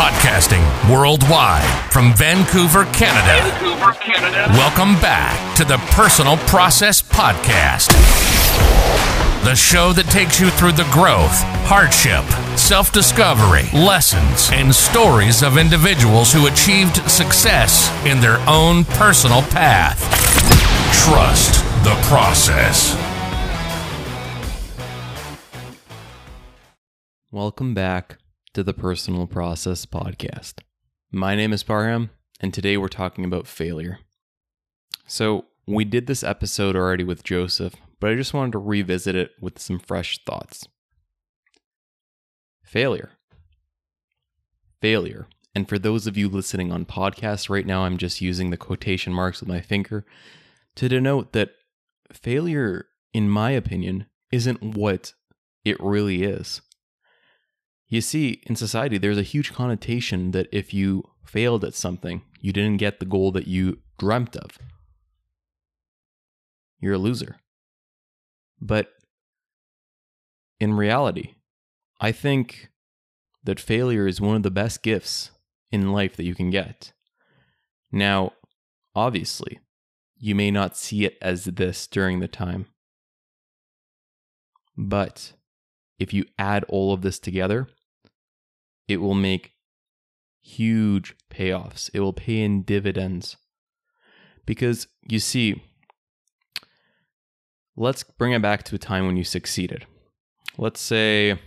Podcasting worldwide from Vancouver, Canada. Vancouver, Canada. Welcome back to the Personal Process Podcast. The show that takes you through the growth, hardship, self discovery, lessons, and stories of individuals who achieved success in their own personal path. Trust the process. Welcome back to the Personal Process Podcast. My name is Parham, and today we're talking about failure. So, we did this episode already with Joseph, but I just wanted to revisit it with some fresh thoughts. Failure. Failure. And for those of you listening on podcasts right now, I'm just using the quotation marks with my finger to denote that failure, in my opinion, isn't what it really is. You see, in society, there's a huge connotation that if you failed at something, you didn't get the goal that you dreamt of. You're a loser. But in reality, I think that failure is one of the best gifts in life that you can get. Now, obviously, you may not see it as this during the time. But if you add all of this together, it will make huge payoffs. It will pay in dividends. Because you see, let's bring it back to a time when you succeeded. Let's say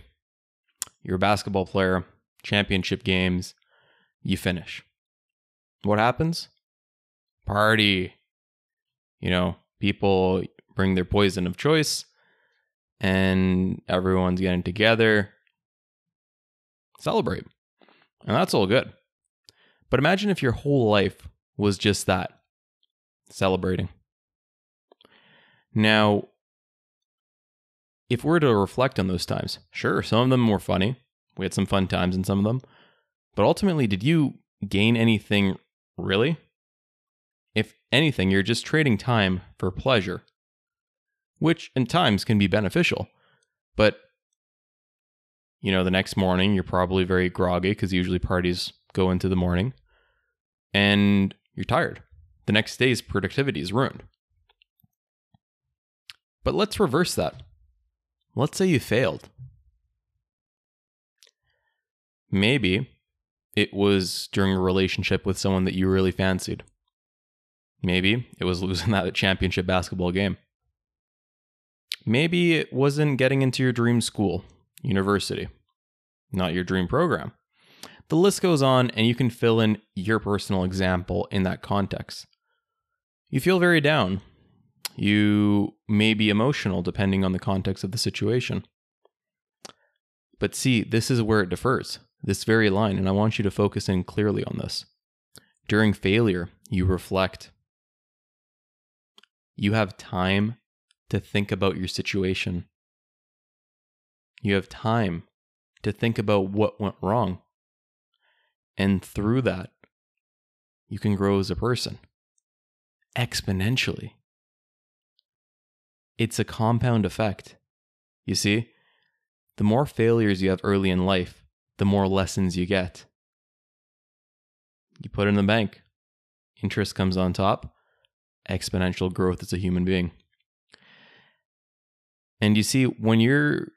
you're a basketball player, championship games, you finish. What happens? Party. You know, people bring their poison of choice and everyone's getting together. Celebrate. And that's all good. But imagine if your whole life was just that celebrating. Now, if we're to reflect on those times, sure, some of them were funny. We had some fun times in some of them. But ultimately, did you gain anything really? If anything, you're just trading time for pleasure, which in times can be beneficial. But, you know, the next morning, you're probably very groggy because usually parties go into the morning and you're tired. The next day's productivity is ruined. But let's reverse that. Let's say you failed. Maybe it was during a relationship with someone that you really fancied. Maybe it was losing that championship basketball game. Maybe it wasn't getting into your dream school, university, not your dream program. The list goes on, and you can fill in your personal example in that context. You feel very down. You may be emotional depending on the context of the situation. But see, this is where it differs, this very line, and I want you to focus in clearly on this. During failure, you reflect. You have time to think about your situation. You have time to think about what went wrong. And through that, you can grow as a person exponentially. It's a compound effect. You see, the more failures you have early in life, the more lessons you get. You put in the bank, interest comes on top, exponential growth as a human being. And you see, when you're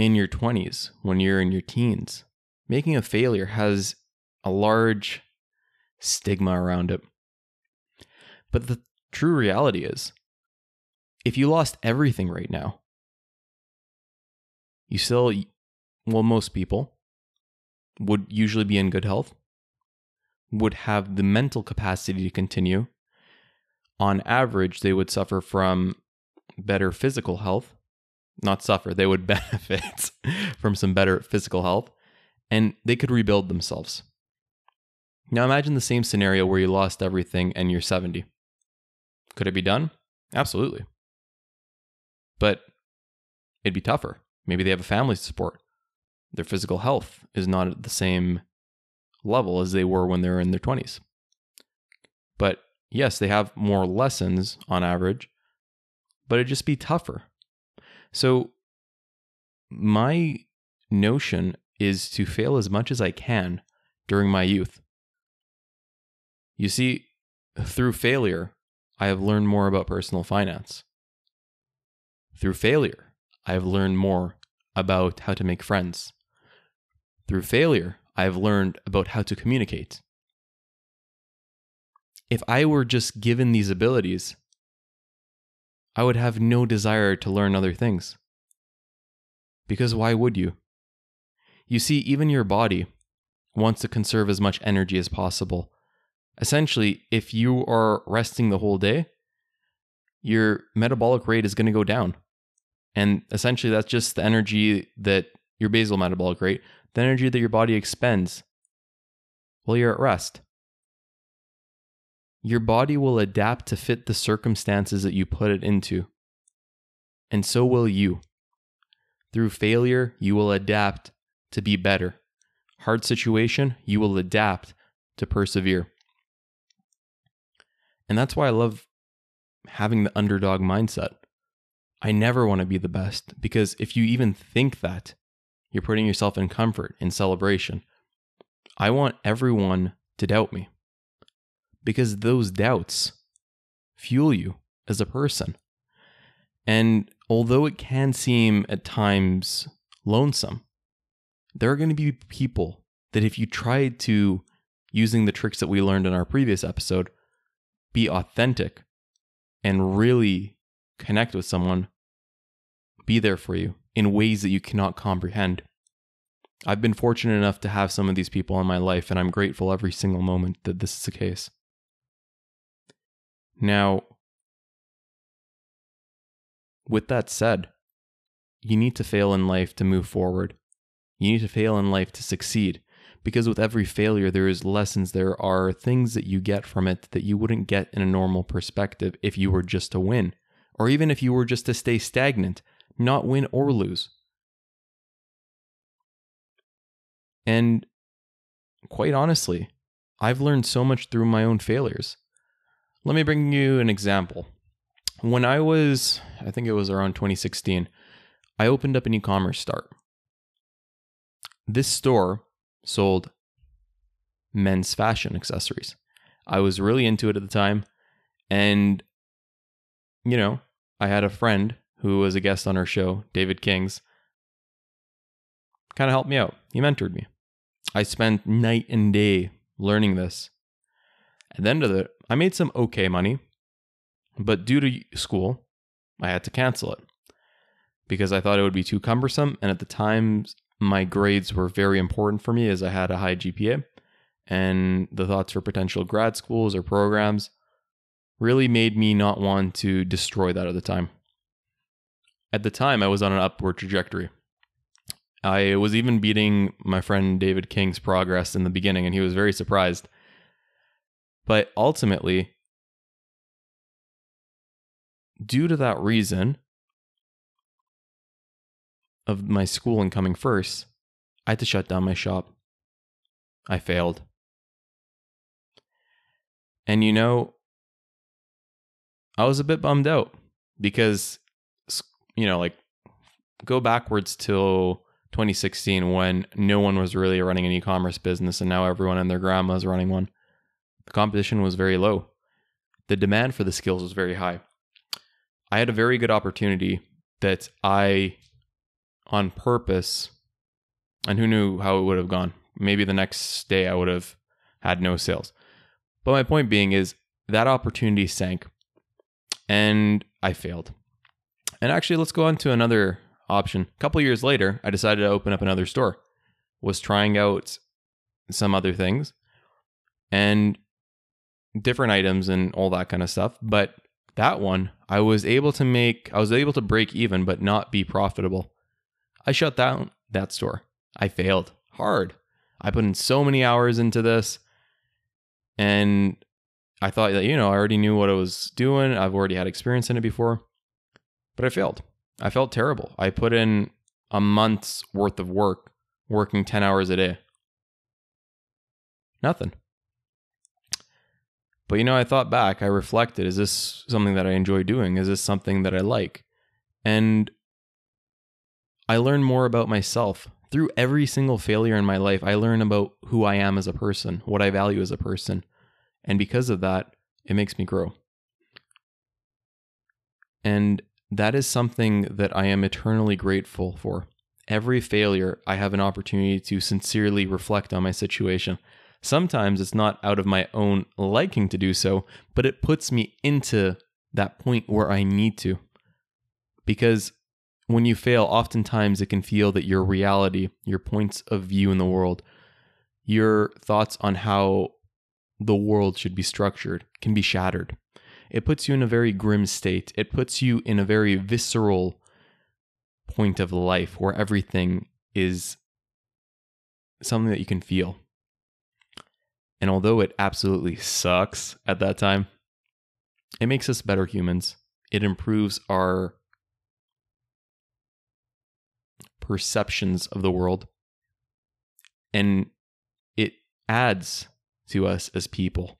in your 20s, when you're in your teens, making a failure has a large stigma around it. But the true reality is, if you lost everything right now, you still, well, most people would usually be in good health, would have the mental capacity to continue. On average, they would suffer from better physical health. Not suffer, they would benefit from some better physical health, and they could rebuild themselves. Now imagine the same scenario where you lost everything and you're 70. Could it be done? Absolutely. But it'd be tougher. Maybe they have a family support. Their physical health is not at the same level as they were when they were in their 20s. But yes, they have more lessons on average, but it'd just be tougher. So, my notion is to fail as much as I can during my youth. You see, through failure, I have learned more about personal finance. Through failure, I have learned more about how to make friends. Through failure, I have learned about how to communicate. If I were just given these abilities, I would have no desire to learn other things. Because why would you? You see, even your body wants to conserve as much energy as possible. Essentially, if you are resting the whole day, your metabolic rate is going to go down. And essentially, that's just the energy that your basal metabolic rate, the energy that your body expends while you're at rest. Your body will adapt to fit the circumstances that you put it into. And so will you. Through failure, you will adapt to be better. Hard situation, you will adapt to persevere. And that's why I love having the underdog mindset. I never want to be the best because if you even think that, you're putting yourself in comfort, in celebration. I want everyone to doubt me because those doubts fuel you as a person. And although it can seem at times lonesome, there are going to be people that if you tried to, using the tricks that we learned in our previous episode, be authentic and really connect with someone, be there for you in ways that you cannot comprehend. I've been fortunate enough to have some of these people in my life, and I'm grateful every single moment that this is the case. Now, with that said, you need to fail in life to move forward. You need to fail in life to succeed. Because with every failure, there is lessons. There are things that you get from it that you wouldn't get in a normal perspective if you were just to win, or even if you were just to stay stagnant, not win or lose. And quite honestly, I've learned so much through my own failures. Let me bring you an example. When I was, I think it was around 2016, I opened up an e commerce start. This store sold men's fashion accessories. I was really into it at the time. And, you know, I had a friend who was a guest on our show, David Kings, kind of helped me out. He mentored me. I spent night and day learning this. At the end of it, I made some okay money, but due to school, I had to cancel it because I thought it would be too cumbersome. And at the time, my grades were very important for me as I had a high GPA. And the thoughts for potential grad schools or programs really made me not want to destroy that at the time. At the time, I was on an upward trajectory. I was even beating my friend David King's progress in the beginning, and he was very surprised. But ultimately, due to that reason, of my schooling coming first, I had to shut down my shop. I failed. And you know, I was a bit bummed out because, you know, like go backwards till 2016 when no one was really running an e commerce business and now everyone and their grandma is running one. The competition was very low. The demand for the skills was very high. I had a very good opportunity that I on purpose, and who knew how it would have gone. Maybe the next day I would have had no sales. But my point being is that opportunity sank and I failed. And actually, let's go on to another option. A couple years later, I decided to open up another store. Was trying out some other things and different items and all that kind of stuff. But that one, I was able to make, I was able to break even, but not be profitable. I shut down that store. I failed hard. I put in so many hours into this and I thought that, you know, I already knew what I was doing. I've already had experience in it before, but I failed. I felt terrible. I put in a month's worth of work, working 10 hours a day. Nothing. But, you know, I thought back, I reflected is this something that I enjoy doing? Is this something that I like? And I learned more about myself through every single failure in my life, I learn about who I am as a person, what I value as a person. And because of that, it makes me grow. And that is something that I am eternally grateful for. Every failure, I have an opportunity to sincerely reflect on my situation. Sometimes it's not out of my own liking to do so, but it puts me into that point where I need to. Because when you fail, oftentimes it can feel that your reality, your points of view in the world, your thoughts on how the world should be structured can be shattered. It puts you in a very grim state. It puts you in a very visceral point of life where everything is something that you can feel. And although it absolutely sucks at that time, it makes us better humans. It improves our perceptions of the world. And it adds to us as people.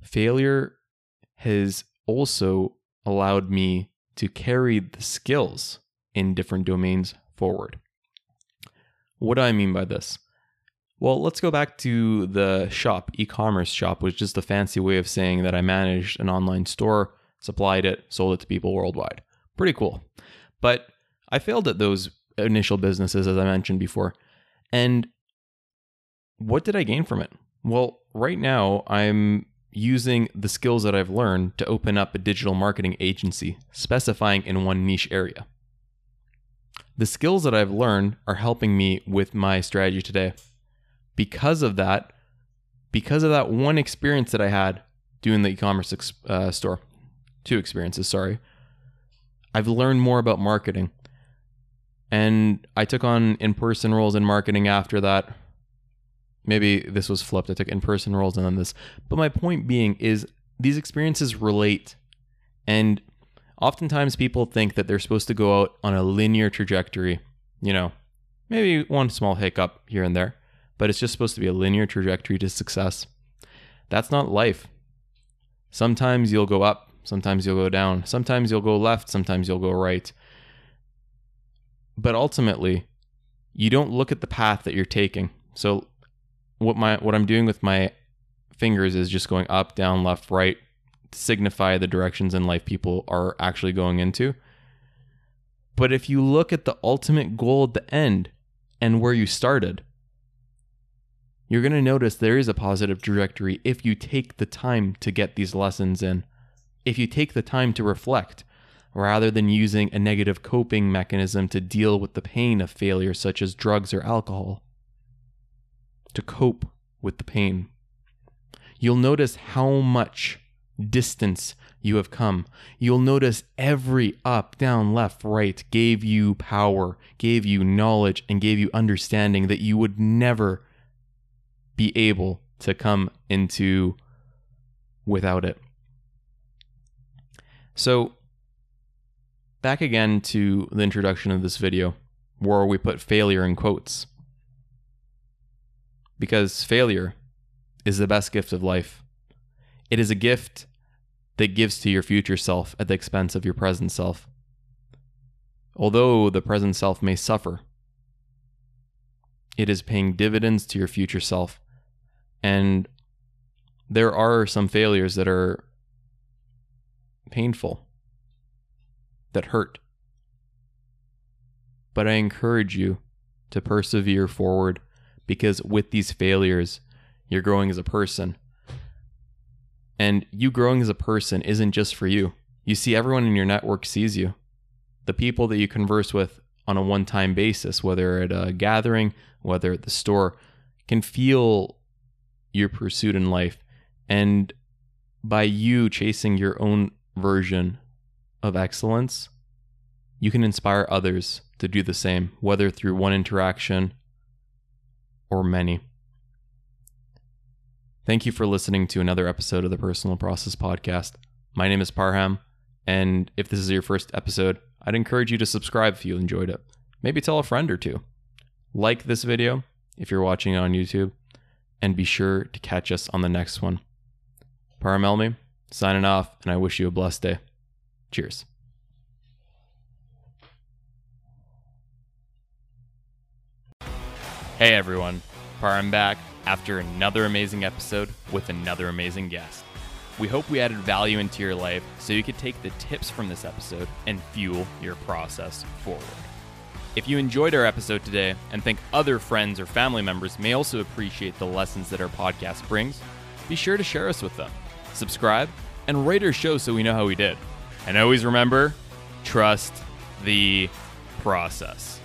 Failure has also allowed me to carry the skills in different domains forward. What do I mean by this? Well, let's go back to the shop, e commerce shop, which is just a fancy way of saying that I managed an online store, supplied it, sold it to people worldwide. Pretty cool. But I failed at those initial businesses, as I mentioned before. And what did I gain from it? Well, right now, I'm using the skills that I've learned to open up a digital marketing agency, specifying in one niche area. The skills that I've learned are helping me with my strategy today. Because of that, because of that one experience that I had doing the e-commerce ex- uh, store, two experiences, sorry, I've learned more about marketing. And I took on in-person roles in marketing after that. Maybe this was flipped. I took in-person roles and then this. But my point being is these experiences relate. And oftentimes people think that they're supposed to go out on a linear trajectory, you know, maybe one small hiccup here and there, but it's just supposed to be a linear trajectory to success. That's not life. Sometimes you'll go up, sometimes you'll go down, sometimes you'll go left, sometimes you'll go right. But ultimately, you don't look at the path that you're taking. So what my what I'm doing with my fingers is just going up, down, left, right, signify the directions in life people are actually going into. But if you look at the ultimate goal at the end and where you started, you're going to notice there is a positive trajectory if you take the time to get these lessons in, if you take the time to reflect, rather than using a negative coping mechanism to deal with the pain of failure, such as drugs or alcohol. To cope with the pain. You'll notice how much distance you have come. You'll notice every up, down, left, right gave you power, gave you knowledge, and gave you understanding that you would never be able to come into without it. So, back again to the introduction of this video, where we put failure in quotes. Because failure is the best gift of life. It is a gift that gives to your future self at the expense of your present self. Although the present self may suffer, it is paying dividends to your future self. And there are some failures that are painful, that hurt. But I encourage you to persevere forward because with these failures, you're growing as a person and you growing as a person isn't just for you. You see, everyone in your network sees you. The people that you converse with on a one time basis, whether at a gathering, whether at the store, can feel your pursuit in life. And by you chasing your own version of excellence, you can inspire others to do the same, whether through one interaction or many. Thank you for listening to another episode of the Personal Process Podcast. My name is Parham, and if this is your first episode, I'd encourage you to subscribe if you enjoyed it. Maybe tell a friend or two. Like this video if you're watching it on YouTube, and be sure to catch us on the next one. Parham Elmi, signing off, and I wish you a blessed day. Cheers. Hey everyone, Parham back after another amazing episode with another amazing guest. We hope we added value into your life so you could take the tips from this episode and fuel your process forward. If you enjoyed our episode today and think other friends or family members may also appreciate the lessons that our podcast brings, be sure to share us with them. Subscribe and rate our show so we know how we did. And always remember trust the process.